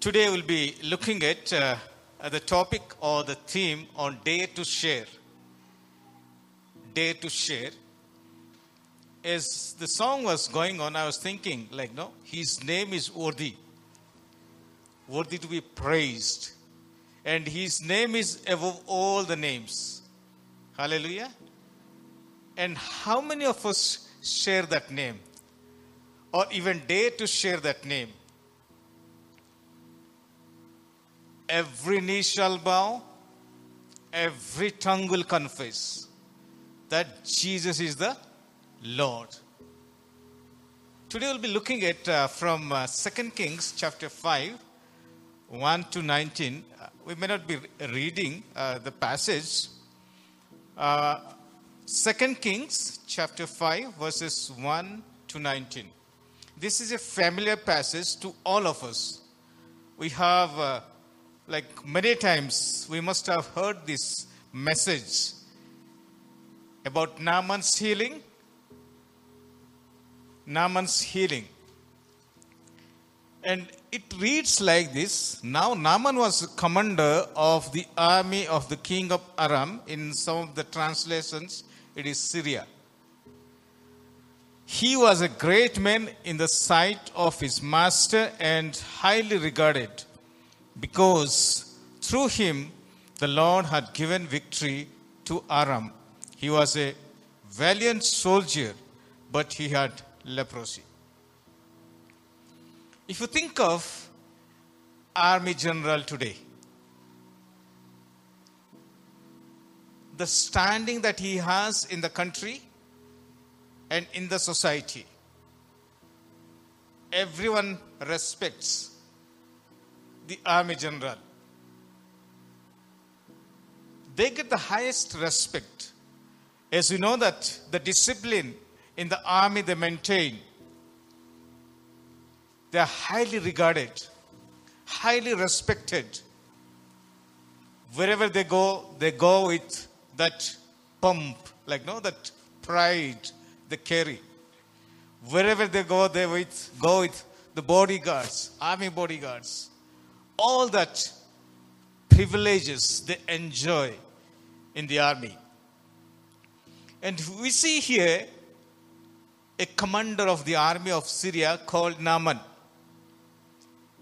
Today we'll be looking at, uh, the topic or the theme on Dare to Share. Dare to Share. As the song was going on, I was thinking, like, no, his name is worthy, worthy to be praised. And his name is above all the names. Hallelujah. And how many of us share that name? Or even dare to share that name? Every knee shall bow, every tongue will confess that Jesus is the Lord. Today we'll be looking at uh, from uh, 2 Kings chapter 5, 1 to 19. Uh, we may not be reading uh, the passage. Uh, 2 Kings chapter 5, verses 1 to 19. This is a familiar passage to all of us. We have, uh, like many times, we must have heard this message about Naaman's healing. Naaman's healing. And it reads like this Now Naaman was commander of the army of the king of Aram. In some of the translations, it is Syria. He was a great man in the sight of his master and highly regarded because through him the Lord had given victory to Aram. He was a valiant soldier, but he had leprosy. If you think of army general today, the standing that he has in the country and in the society, everyone respects the army general. They get the highest respect. As you know that the discipline in the army they maintain, they are highly regarded, highly respected. Wherever they go, they go with that pump, like no, that pride they carry. Wherever they go, they with, go with the bodyguards, army bodyguards. All that privileges they enjoy in the army. And we see here a commander of the army of Syria called Naaman.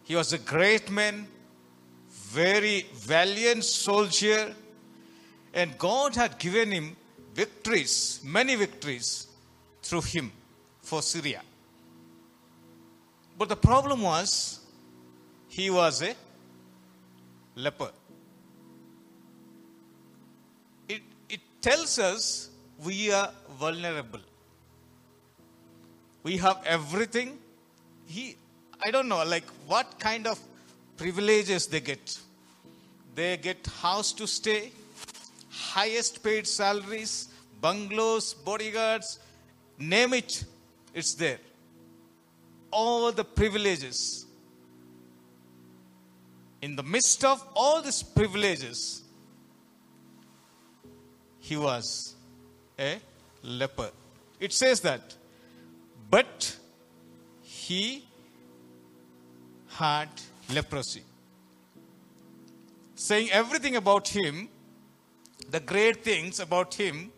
He was a great man, very valiant soldier, and God had given him victories, many victories through him for Syria. But the problem was he was a leper. It, it tells us we are vulnerable. We have everything. He, I don't know, like what kind of privileges they get. They get house to stay, highest paid salaries, bungalows, bodyguards, name it, it's there. All the privileges. In the midst of all these privileges, he was a leper. It says that, but he had leprosy. Saying everything about him, the great things about him,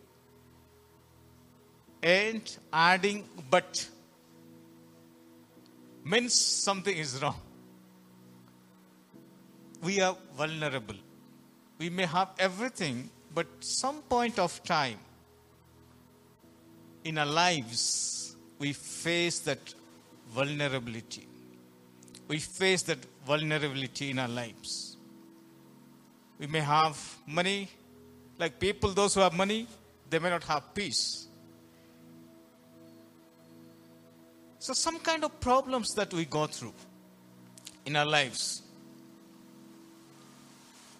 and adding but means something is wrong. We are vulnerable. We may have everything, but some point of time in our lives, we face that vulnerability. We face that vulnerability in our lives. We may have money, like people, those who have money, they may not have peace. So, some kind of problems that we go through in our lives.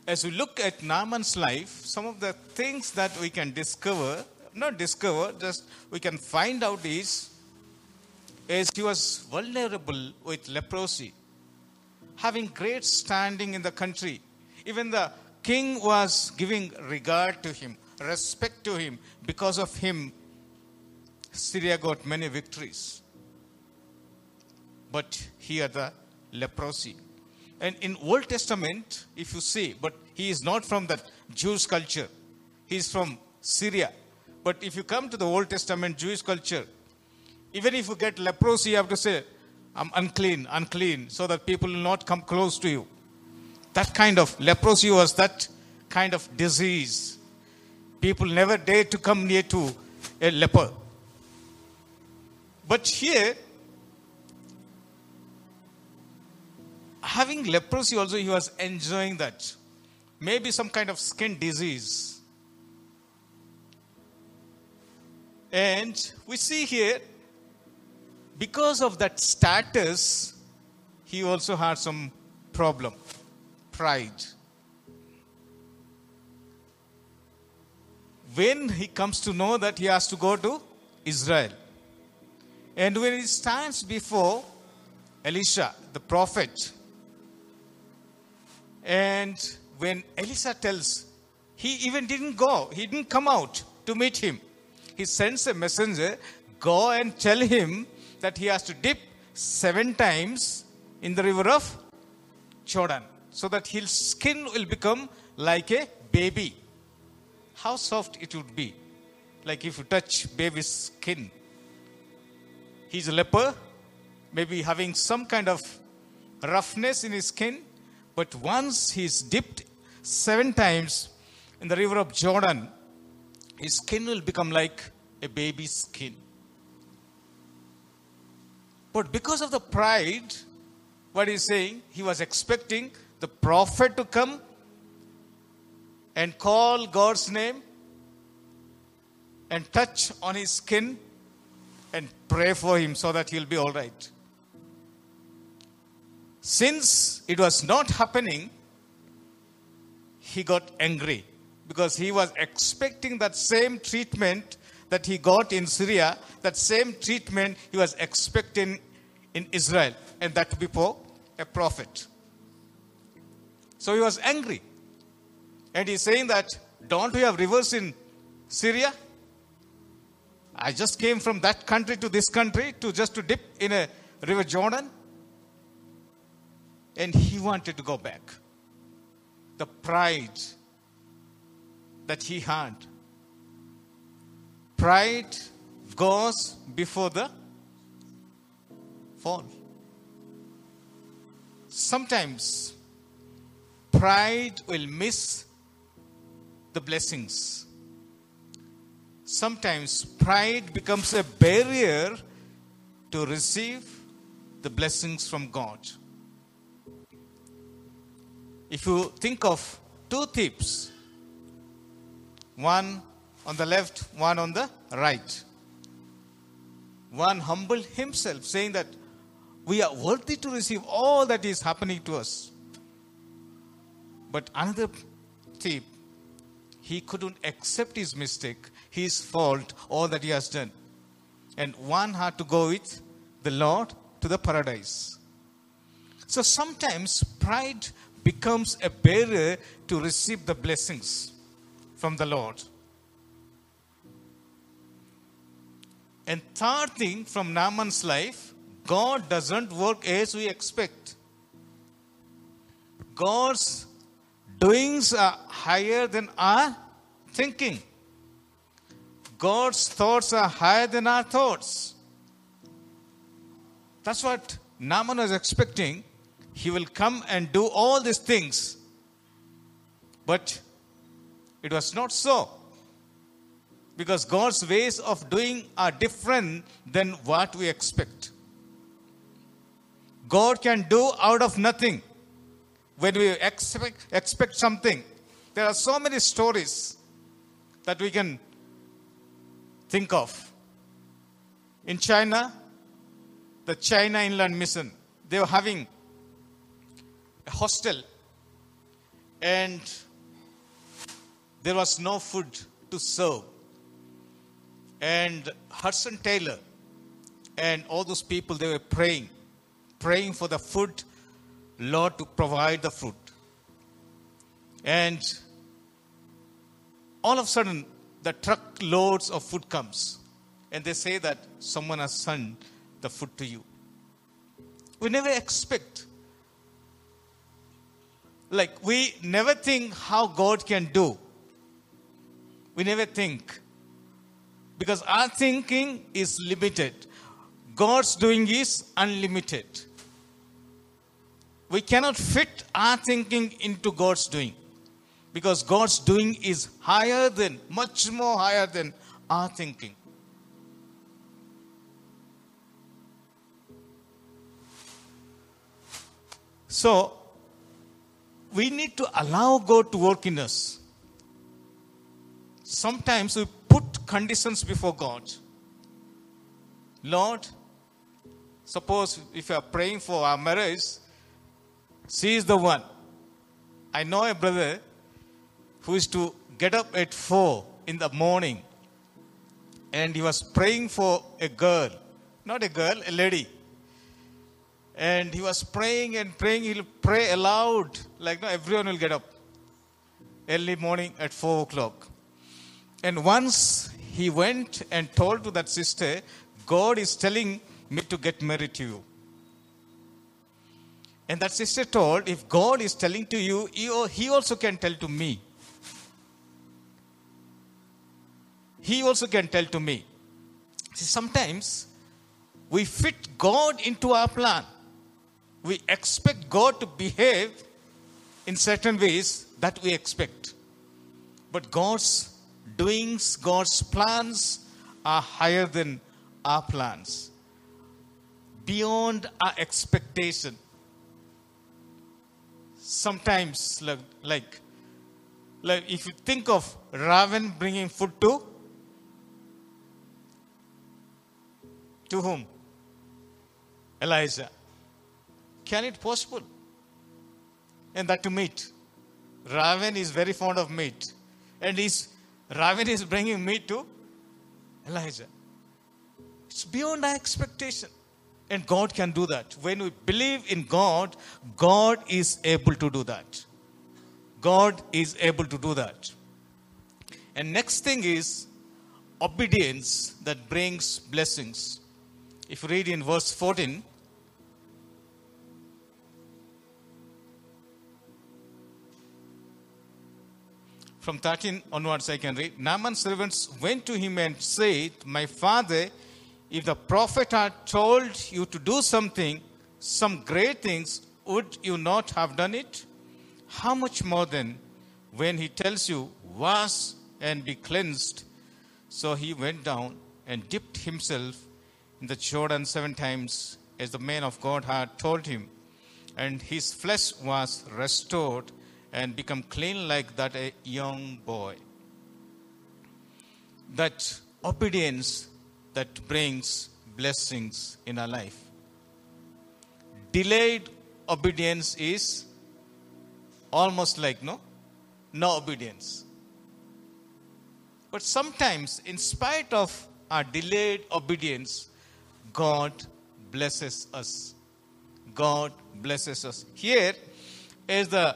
As we look at Naaman's life, some of the things that we can discover, not discover, just we can find out is, is he was vulnerable with leprosy, having great standing in the country. Even the king was giving regard to him, respect to him. Because of him, Syria got many victories but here the leprosy. And in Old Testament, if you see, but he is not from that Jewish culture. He is from Syria. But if you come to the Old Testament Jewish culture, even if you get leprosy, you have to say, I'm unclean, unclean, so that people will not come close to you. That kind of leprosy was that kind of disease. People never dare to come near to a leper. But here, having leprosy also, he was enjoying that. Maybe some kind of skin disease. And we see here, because of that status, he also had some problem pride. When he comes to know that he has to go to Israel, and when he stands before Elisha, the prophet, and when Elisha tells, he even didn't go, he didn't come out to meet him. He sends a messenger, go and tell him that he has to dip seven times in the river of Jordan so that his skin will become like a baby. How soft it would be. Like if you touch baby's skin. He's a leper, maybe having some kind of roughness in his skin, but once he's dipped seven times in the river of Jordan, his skin will become like a baby's skin. But because of the pride, what he's saying, he was expecting the prophet to come and call God's name and touch on his skin and pray for him so that he'll be all right. Since it was not happening, he got angry because he was expecting that same treatment that he got in Syria, that same treatment he was expecting in Israel, and that before a prophet. So he was angry. And he's saying that, don't we have rivers in Syria? I just came from that country to this country to just to dip in a river Jordan. And he wanted to go back. The pride that he had. Pride goes before the fall. Sometimes pride will miss the blessings. Sometimes pride becomes a barrier to receive the blessings from God. If you think of two thieves, one on the left, one on the right, one humbled himself, saying that we are worthy to receive all that is happening to us. But another thief, he couldn't accept his mistake, his fault, all that he has done. And one had to go with the Lord to the paradise. So sometimes pride becomes a barrier to receive the blessings from the Lord. And third thing from Naaman's life, God doesn't work as we expect. God's doings are higher than our thinking. God's thoughts are higher than our thoughts. That's what Naaman was expecting. He will come and do all these things. But it was not so. Because God's ways of doing are different than what we expect. God can do out of nothing when we expect, expect something. There are so many stories that we can think of. In China, the China Inland Mission, they were having a hostel and there was no food to serve. And Hudson Taylor and all those people, they were praying, praying for the food, Lord, to provide the food. And all of a sudden, the truck loads of food comes. And they say that someone has sent the food to you. We never expect like we never think how God can do. We never think. Because our thinking is limited. God's doing is unlimited. We cannot fit our thinking into God's doing. Because God's doing is higher than, much more higher than our thinking. So, we need to allow God to work in us. Sometimes we put conditions before God. Lord, suppose if you are praying for our marriage, she is the one. I know a brother who is to get up at 4 in the morning and he was praying for a girl, not a girl, a lady. And he was praying and praying. He'll pray aloud, like no, everyone will get up early morning at 4 o'clock. And once he went and told to that sister, God is telling me to get married to you. And that sister told, if God is telling to you, he also can tell to me. He also can tell to me. See, sometimes we fit God into our plan. We expect God to behave in certain ways that we expect. But God's doings, God's plans are higher than our plans, beyond our expectation. Sometimes, like, like, like if you think of Raven bringing food to to whom? Elijah. Can it possible? And that to meat. Raven is very fond of meat. And he's, Raven is bringing meat to Elijah. It's beyond our expectation. And God can do that. When we believe in God, God is able to do that. God is able to do that. And next thing is obedience that brings blessings. If you read in verse 14, from 13 onwards I can read. Naaman's servants went to him and said, My father, if the prophet had told you to do something, some great things, would you not have done it? How much more then when he tells you, Wash and be cleansed? So he went down and dipped himself in the Jordan seven times, as the man of God had told him, and his flesh was restored and become clean like that a young boy. That obedience that brings blessings in our life. Delayed obedience is almost like no, no obedience. But sometimes, in spite of our delayed obedience, God blesses us. God blesses us. Here is the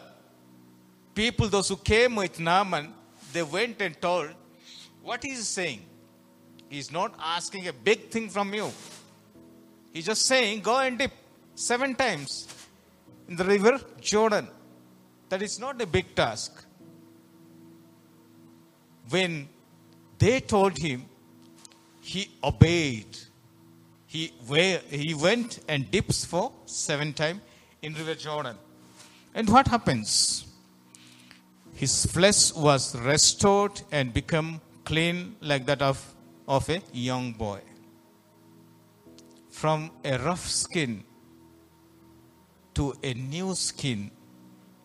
people, those who came with Naaman, they went and told, what he's saying. He's not asking a big thing from you. He's just saying, go and dip seven times in the river Jordan. That is not a big task. When they told him, he obeyed. He, he went and dips for seven times in river Jordan. And what happens? His flesh was restored and become clean like that of, of a young boy. From a rough skin to a new skin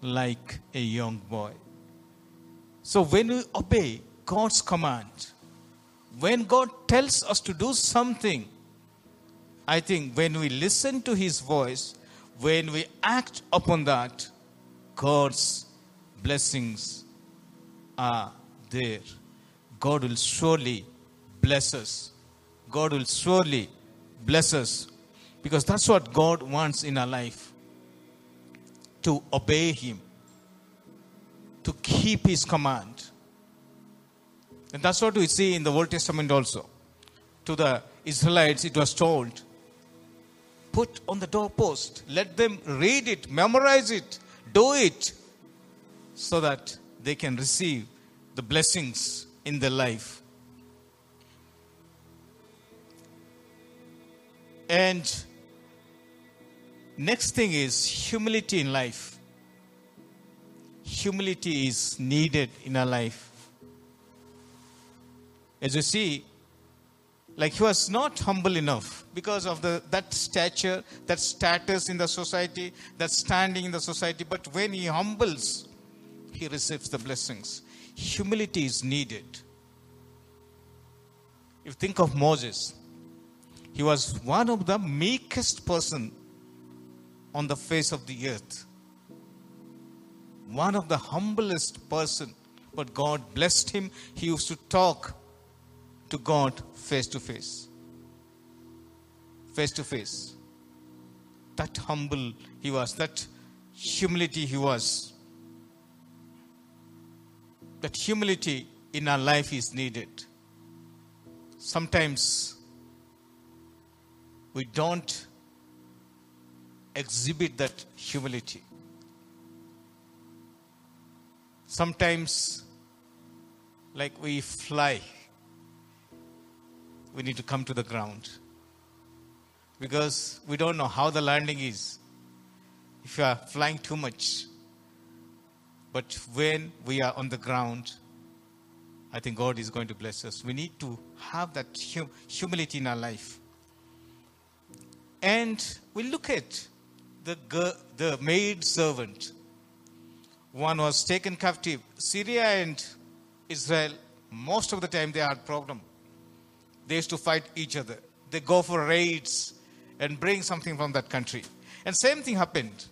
like a young boy. So when we obey God's command, when God tells us to do something, I think when we listen to His voice, when we act upon that, God's blessings are there. God will surely bless us. God will surely bless us because that's what God wants in our life to obey Him, to keep His command. And that's what we see in the Old Testament also. To the Israelites, it was told, put on the doorpost, let them read it, memorize it, do it, so that they can receive the blessings in their life. And next thing is humility in life. Humility is needed in our life. As you see, like he was not humble enough because of the that stature, that status in the society, that standing in the society. But when he humbles, he receives the blessings. Humility is needed. If you think of Moses, he was one of the meekest person on the face of the earth. One of the humblest person. But God blessed him. He used to talk to God face to face. Face to face. That humble he was, that humility he was. That humility in our life is needed. Sometimes we don't exhibit that humility. Sometimes, like we fly we need to come to the ground. Because we don't know how the landing is. If you are flying too much. But when we are on the ground, I think God is going to bless us. We need to have that hum- humility in our life. And we look at the, the maid servant. One was taken captive. Syria and Israel, most of the time they had problem. They used to fight each other. They go for raids and bring something from that country. And same thing happened.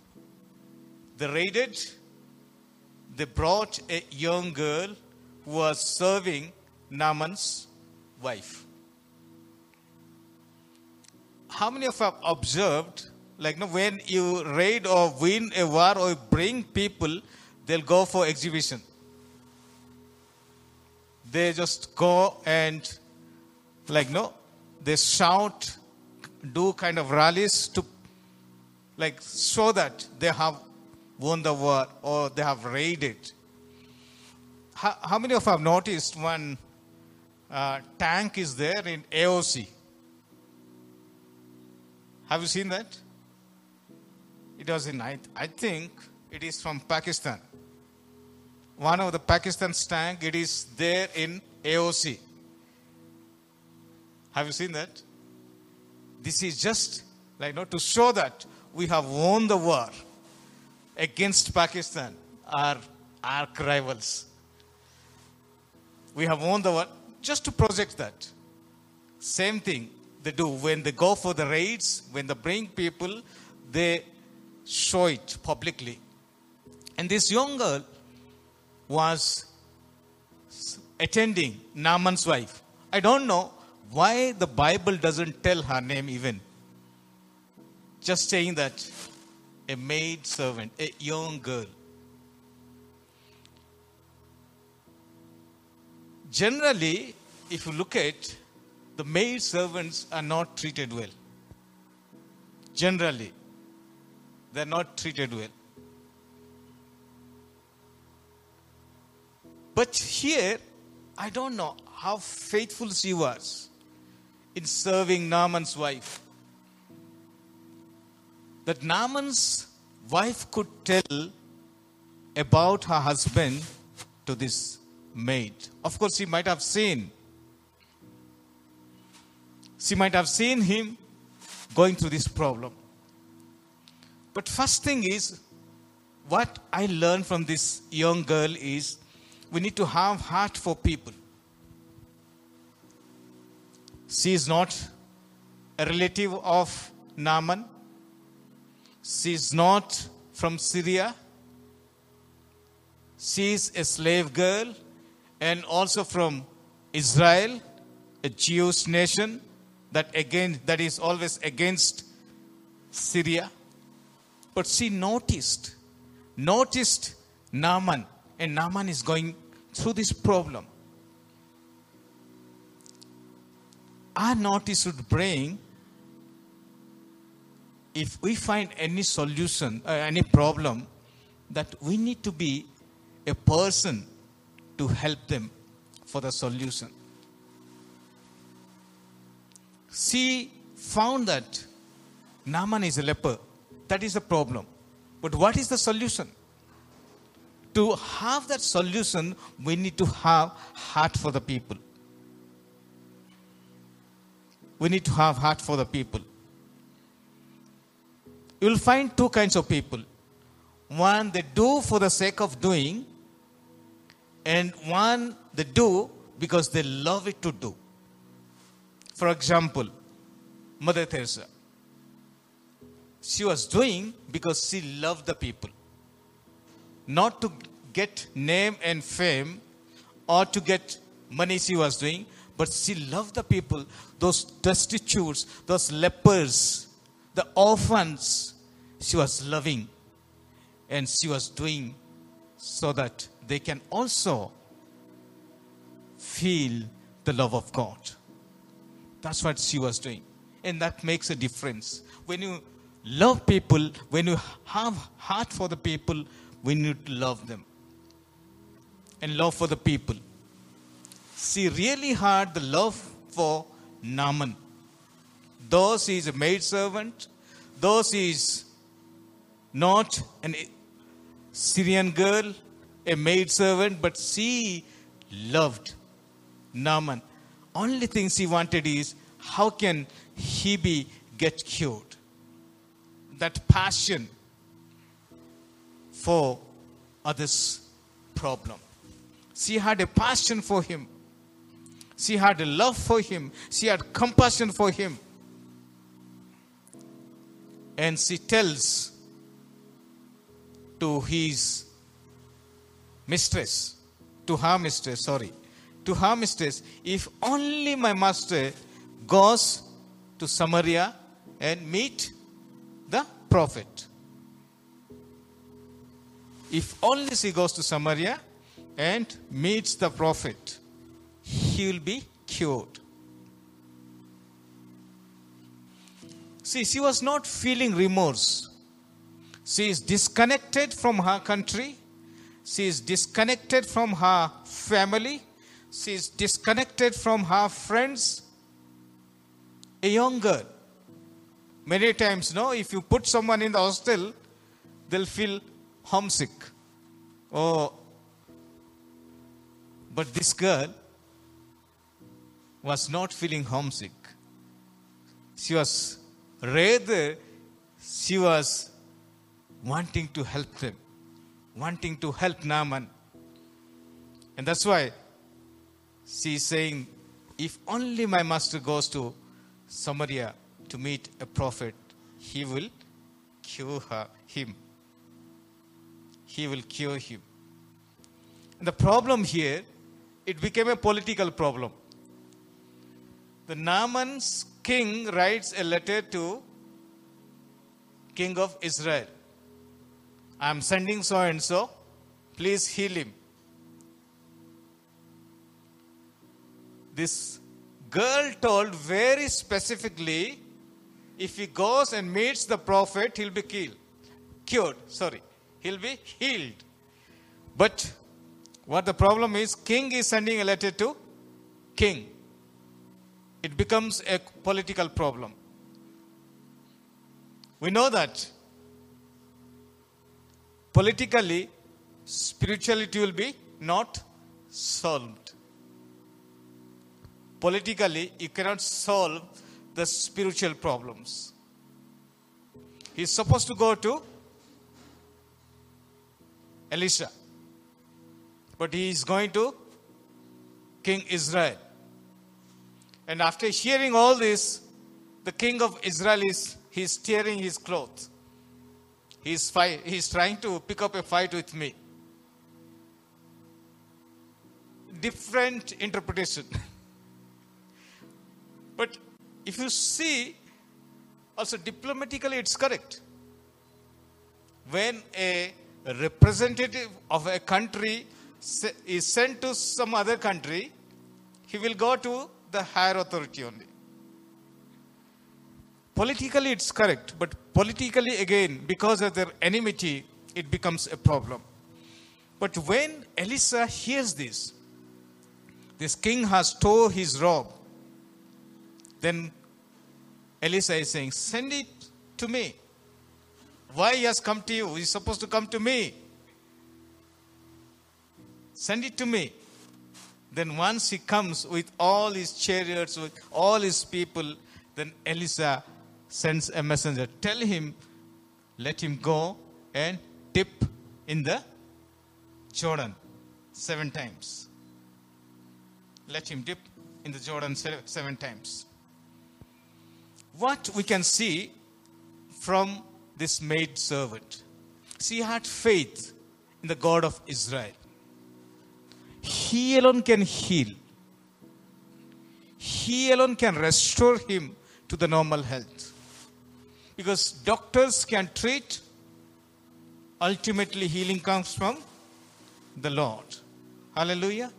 They raided, they brought a young girl who was serving Naaman's wife. How many of you have observed, like no, when you raid or win a war or bring people, they'll go for exhibition. They just go and like you no they shout do kind of rallies to like show that they have won the war or they have raided. How, how many of you have noticed one uh, tank is there in aoc have you seen that? It was in I, I think it is from pakistan. One of the pakistan's tank it is there in aoc have you seen that? This is just like know, to show that we have won the war against Pakistan, our arch rivals. We have won the war just to project that. Same thing they do when they go for the raids, when they bring people, they show it publicly. And this young girl was attending Naaman's wife. I don't know why the Bible doesn't tell her name even. Just saying that a maid servant, a young girl. Generally, if you look at the maid servants are not treated well. Generally, they're not treated well. But here, I don't know how faithful she was in serving Naaman's wife. That Naaman's wife could tell about her husband to this maid. Of course, she might have seen. She might have seen him going through this problem. But first thing is, what I learned from this young girl is we need to have heart for people. She is not a relative of Naaman. She is not from Syria. She is a slave girl and also from Israel, a Jewish nation that again that is always against Syria. But she noticed, noticed Naaman, and Naaman is going through this problem. our notice should bring if we find any solution, uh, any problem, that we need to be a person to help them for the solution. She found that Naaman is a leper. That is the problem. But what is the solution? To have that solution, we need to have heart for the people. We need to have heart for the people. You will find two kinds of people. One, they do for the sake of doing, and one, they do because they love it to do. For example, Mother Teresa. She was doing because she loved the people. Not to get name and fame or to get money she was doing, but she loved the people, those destitutes, those lepers, the orphans. She was loving and she was doing so that they can also feel the love of God. That's what she was doing. And that makes a difference. When you love people, when you have heart for the people, we need to love them. And love for the people. She really had the love for Naaman. Though she is a maid servant, though is not an Syrian girl, a maid servant, but she loved Naaman. Only thing she wanted is how can he be get cured? That passion for others' problem. She had a passion for him. She had a love for him. She had compassion for him. And she tells to his mistress, to her mistress, sorry, to her mistress, if only my master goes to Samaria and meet the prophet. If only she goes to Samaria and meets the prophet, he will be cured. See, she was not feeling remorse. She is disconnected from her country. She is disconnected from her family. She is disconnected from her friends. A young girl. Many times, no, if you put someone in the hostel, they'll feel homesick. Oh, but this girl was not feeling homesick. She was rather, she was wanting to help them, wanting to help Naaman. And that's why she is saying, if only my master goes to Samaria to meet a prophet, he will cure her, him. He will cure him. And the problem here, it became a political problem. The Naaman's king writes a letter to king of Israel. I am sending so and so. Please heal him. This girl told very specifically if he goes and meets the prophet, he'll be killed. Cured, sorry. He'll be healed. But what the problem is, king is sending a letter to king. It becomes a political problem. We know that politically, spirituality will be not solved. Politically, you cannot solve the spiritual problems. He's supposed to go to Elisha, but he is going to King Israel. And after hearing all this, the king of Israel is he's tearing his clothes. He's, fight, he's trying to pick up a fight with me. Different interpretation. but if you see, also diplomatically it's correct. When a representative of a country is sent to some other country, he will go to the higher authority only. Politically, it's correct, but politically, again, because of their enmity, it becomes a problem. But when Elisha hears this, this king has tore his robe. Then Elisha is saying, Send it to me. Why he has come to you? He's supposed to come to me. Send it to me. Then once he comes with all his chariots, with all his people, then Elisha sends a messenger. Tell him, let him go and dip in the Jordan seven times. Let him dip in the Jordan seven times. What we can see from this maid servant, she had faith in the God of Israel. He alone can heal. He alone can restore him to the normal health. Because doctors can treat, ultimately, healing comes from the Lord. Hallelujah.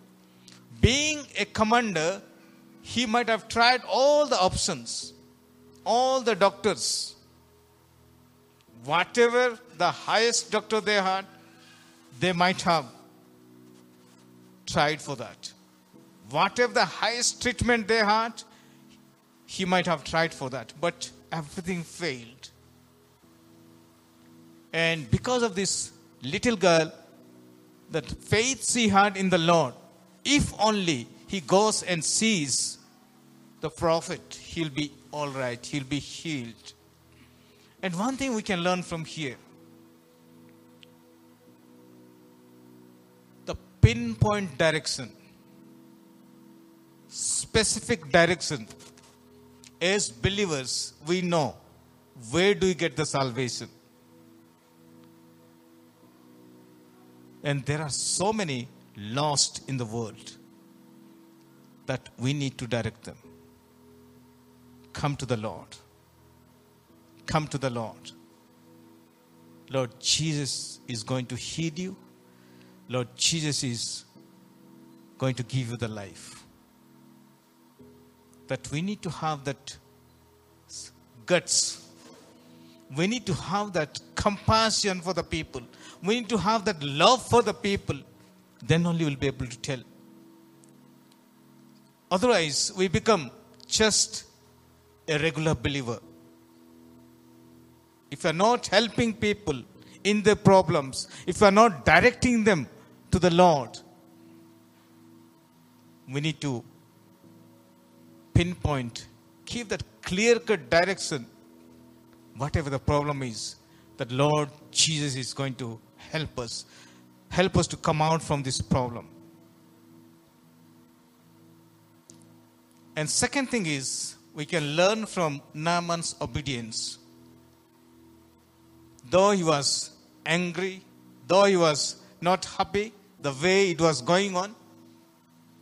Being a commander, he might have tried all the options, all the doctors. Whatever the highest doctor they had, they might have tried for that. Whatever the highest treatment they had, he might have tried for that. But everything failed. And because of this little girl, that faith she had in the Lord, if only he goes and sees the prophet, he'll be all right, he'll be healed. And one thing we can learn from here pinpoint direction, specific direction. As believers, we know where do we get the salvation. And there are so many lost in the world that we need to direct them. Come to the Lord. Come to the Lord. Lord Jesus is going to heal you. Lord Jesus is going to give you the life. That we need to have that guts. We need to have that compassion for the people. We need to have that love for the people. Then only we'll be able to tell. Otherwise, we become just a regular believer. If you are not helping people in their problems, if you are not directing them to the Lord, we need to pinpoint, keep that clear cut direction, whatever the problem is, that Lord Jesus is going to help us. Help us to come out from this problem. And second thing is, we can learn from Naaman's obedience. Though he was angry, though he was not happy the way it was going on,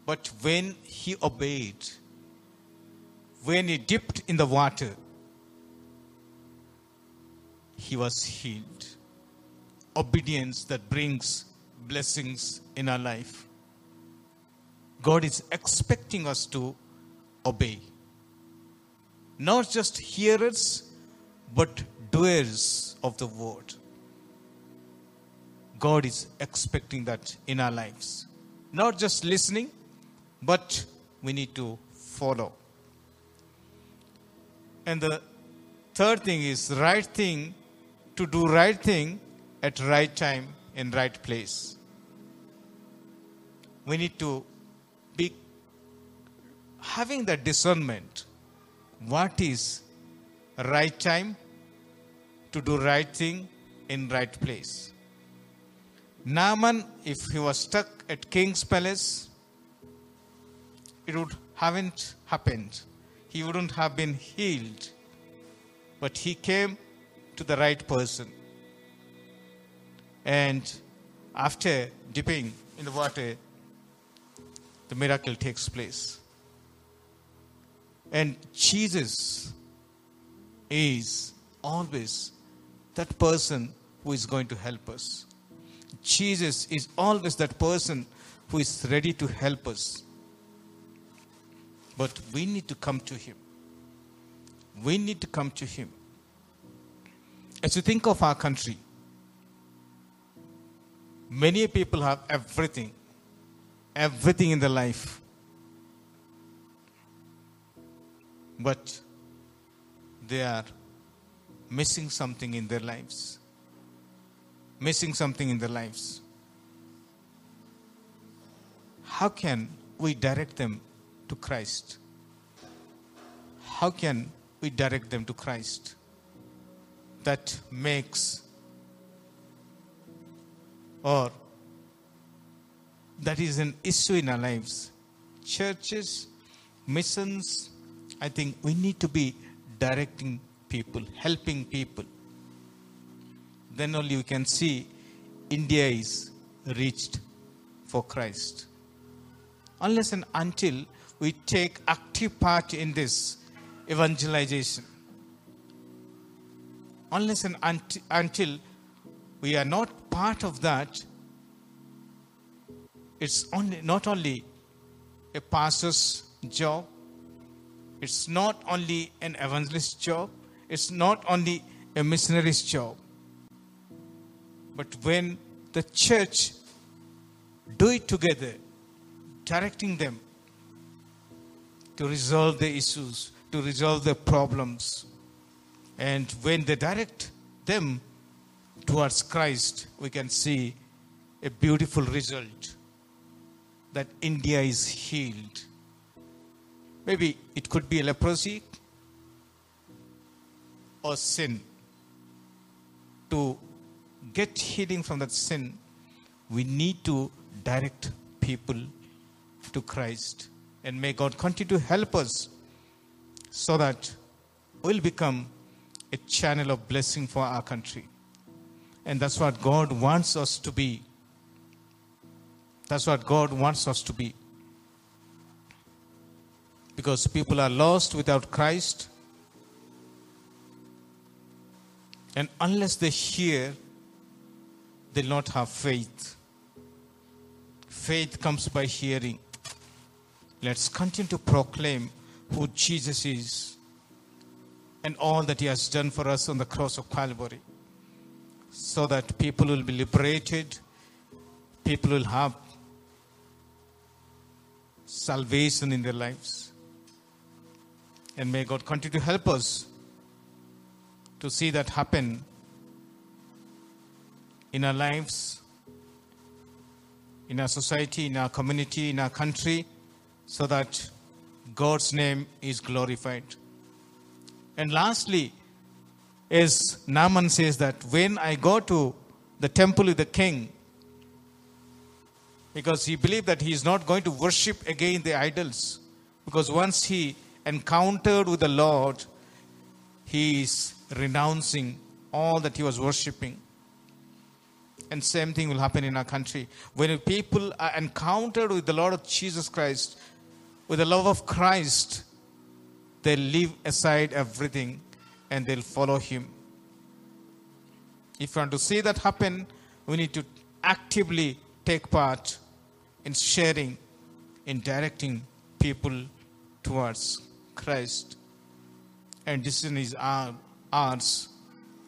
but when he obeyed, when he dipped in the water, he was healed obedience that brings blessings in our life. God is expecting us to obey. Not just hearers, but doers of the word. God is expecting that in our lives. Not just listening, but we need to follow. And the third thing is right thing to do right thing at right time in right place. We need to be having that discernment. What is right time to do right thing in right place? Naaman, if he was stuck at king's palace, it would haven't happened. He wouldn't have been healed. But he came to the right person. And after dipping in the water, the miracle takes place. And Jesus is always that person who is going to help us. Jesus is always that person who is ready to help us. But we need to come to Him. We need to come to Him. As you think of our country, Many people have everything, everything in their life. But they are missing something in their lives. Missing something in their lives. How can we direct them to Christ? How can we direct them to Christ? That makes or that is an issue in our lives. Churches, missions, I think we need to be directing people, helping people. Then only we can see India is reached for Christ. Unless and until we take active part in this evangelization. Unless and unti- until we are not part of that, it's only, not only a pastor's job, it's not only an evangelist's job, it's not only a missionary's job. But when the church do it together, directing them to resolve the issues, to resolve the problems, and when they direct them towards Christ, we can see a beautiful result that India is healed. Maybe it could be a leprosy or sin. To get healing from that sin, we need to direct people to Christ. And may God continue to help us so that we'll become a channel of blessing for our country. And that's what God wants us to be. That's what God wants us to be. Because people are lost without Christ. And unless they hear, they'll not have faith. Faith comes by hearing. Let's continue to proclaim who Jesus is and all that He has done for us on the cross of Calvary so that people will be liberated, people will have salvation in their lives. And may God continue to help us to see that happen in our lives, in our society, in our community, in our country, so that God's name is glorified. And lastly, is Naaman says that when I go to the temple with the king, because he believed that he is not going to worship again the idols, because once he encountered with the Lord, he is renouncing all that he was worshiping. And same thing will happen in our country. When people are encountered with the Lord Jesus Christ, with the love of Christ, they leave aside everything and they'll follow him. If you want to see that happen, we need to actively take part in sharing, in directing people towards Christ. And decision is our, ours.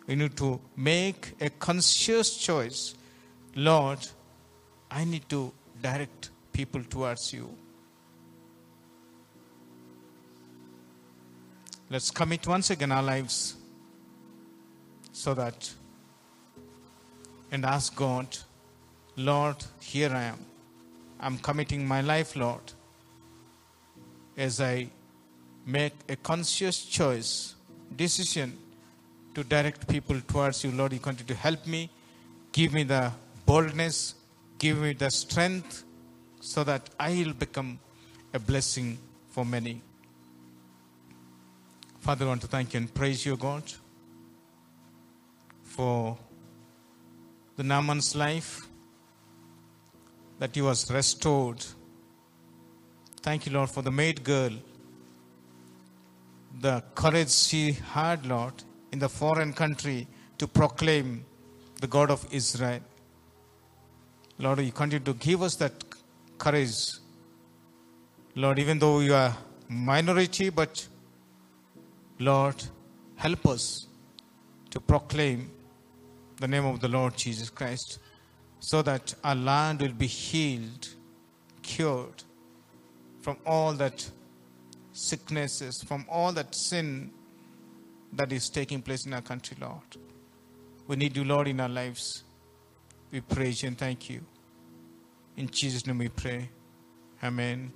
We need to make a conscious choice. Lord, I need to direct people towards you. Let's commit once again our lives so that and ask God, Lord, here I am. I'm committing my life, Lord, as I make a conscious choice, decision to direct people towards you, Lord. You continue to help me, give me the boldness, give me the strength so that I will become a blessing for many. Father, I want to thank you and praise you, God, for the Naaman's life, that he was restored. Thank you, Lord, for the maid girl, the courage she had, Lord, in the foreign country to proclaim the God of Israel. Lord, you continue to give us that courage. Lord, even though we are minority, but Lord, help us to proclaim the name of the Lord Jesus Christ. so that our land will be healed, cured from all that sicknesses, from all that sin that is taking place in our country, Lord. We need you, Lord, in our lives. We praise you and thank you. In Jesus' name we pray. Amen.